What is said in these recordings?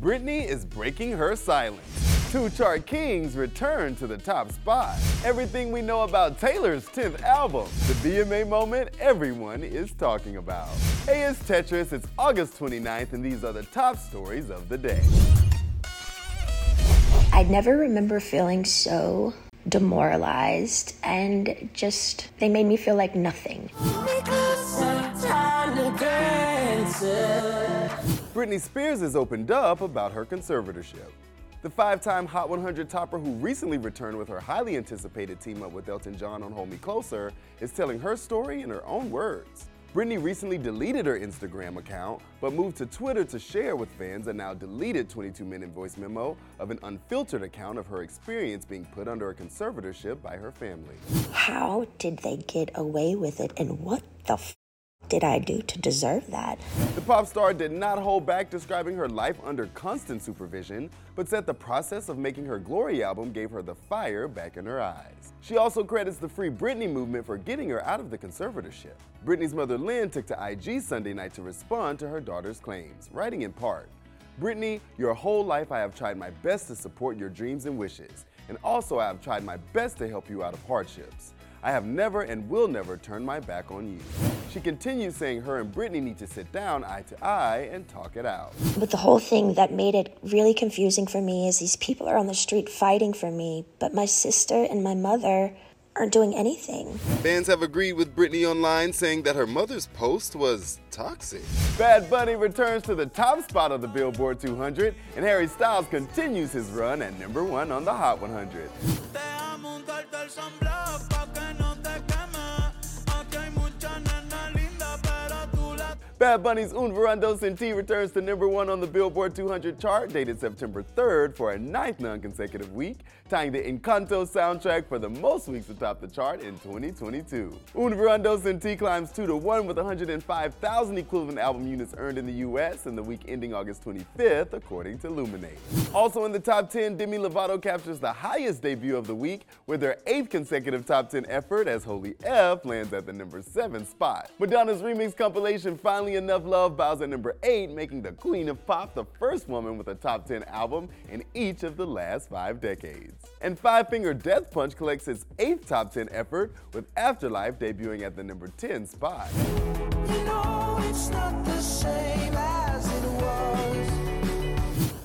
Britney is breaking her silence. Two chart kings return to the top spot. Everything we know about Taylor's 10th album, the VMA moment everyone is talking about. Hey, it's Tetris, it's August 29th, and these are the top stories of the day. I never remember feeling so demoralized and just, they made me feel like nothing. Britney Spears has opened up about her conservatorship. The five time Hot 100 topper, who recently returned with her highly anticipated team up with Elton John on Hold Me Closer, is telling her story in her own words. Britney recently deleted her Instagram account, but moved to Twitter to share with fans a now deleted 22 minute voice memo of an unfiltered account of her experience being put under a conservatorship by her family. How did they get away with it and what the f- did I do to deserve that? The pop star did not hold back describing her life under constant supervision, but said the process of making her Glory album gave her the fire back in her eyes. She also credits the Free Britney movement for getting her out of the conservatorship. Britney's mother Lynn took to IG Sunday night to respond to her daughter's claims, writing in part, Britney, your whole life I have tried my best to support your dreams and wishes, and also I have tried my best to help you out of hardships. I have never and will never turn my back on you. She continues saying her and Britney need to sit down eye to eye and talk it out. But the whole thing that made it really confusing for me is these people are on the street fighting for me, but my sister and my mother aren't doing anything. Fans have agreed with Britney online, saying that her mother's post was toxic. Bad Bunny returns to the top spot of the Billboard 200, and Harry Styles continues his run at number one on the Hot 100. Bad Bunny's Un Verano Sin Ti returns to number one on the Billboard 200 chart, dated September 3rd for a ninth non-consecutive week, tying the Encanto soundtrack for the most weeks atop the chart in 2022. Un Verano Sin Ti climbs 2 to 1 with 105,000 equivalent album units earned in the US in the week ending August 25th, according to Luminate. Also in the top 10, Demi Lovato captures the highest debut of the week with their eighth consecutive top 10 effort as Holy F lands at the number 7 spot. Madonna's remix compilation finally Enough Love bows at number 8, making the Queen of Pop the first woman with a top 10 album in each of the last five decades. And Five Finger Death Punch collects its eighth top 10 effort, with Afterlife debuting at the number 10 spot. You know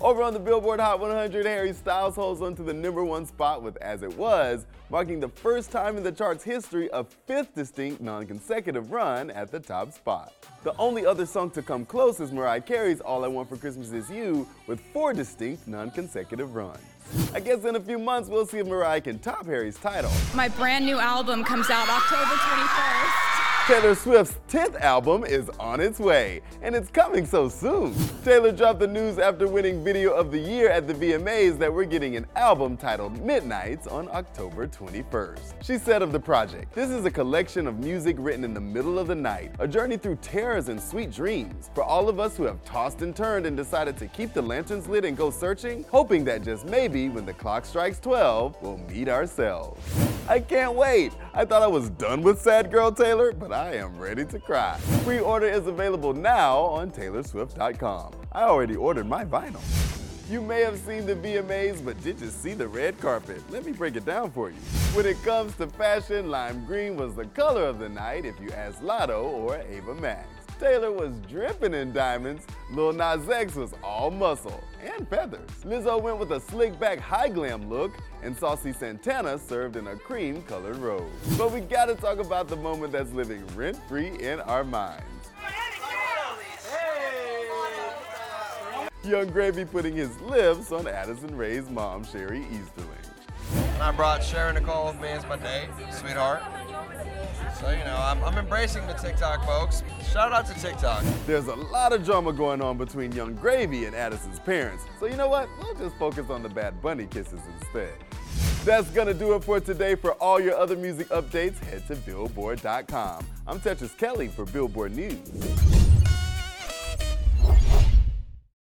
over on the Billboard Hot 100, Harry Styles holds on to the number one spot with As It Was, marking the first time in the chart's history a fifth distinct non consecutive run at the top spot. The only other song to come close is Mariah Carey's All I Want for Christmas Is You, with four distinct non consecutive runs. I guess in a few months we'll see if Mariah can top Harry's title. My brand new album comes out October 21st. Taylor Swift's 10th album is on its way, and it's coming so soon. Taylor dropped the news after winning Video of the Year at the VMAs that we're getting an album titled Midnights on October 21st. She said of the project, This is a collection of music written in the middle of the night, a journey through terrors and sweet dreams. For all of us who have tossed and turned and decided to keep the lanterns lit and go searching, hoping that just maybe when the clock strikes 12, we'll meet ourselves. I can't wait. I thought I was done with Sad Girl Taylor, but I am ready to cry. Pre-order is available now on TaylorSwift.com. I already ordered my vinyl. You may have seen the VMAs, but did you see the red carpet? Let me break it down for you. When it comes to fashion, lime green was the color of the night if you ask Latto or Ava Max. Taylor was dripping in diamonds, Lil Nas X was all muscle and feathers. Lizzo went with a slick back high glam look, and Saucy Santana served in a cream colored robe. But we gotta talk about the moment that's living rent free in our minds. Yung Gravy putting his lips on Addison Rae's mom, Sheri Easterling. I brought Sharon Nicole with me as my date, sweetheart. So, you know, I'm, I'm embracing the TikTok folks. Shout out to TikTok. There's a lot of drama going on between Yung Gravy and Addison's parents. So you know what? We'll just focus on the Bad Bunny kisses instead. That's gonna do it for today. For all your other music updates, head to Billboard.com. I'm Tetris Kelly for Billboard News.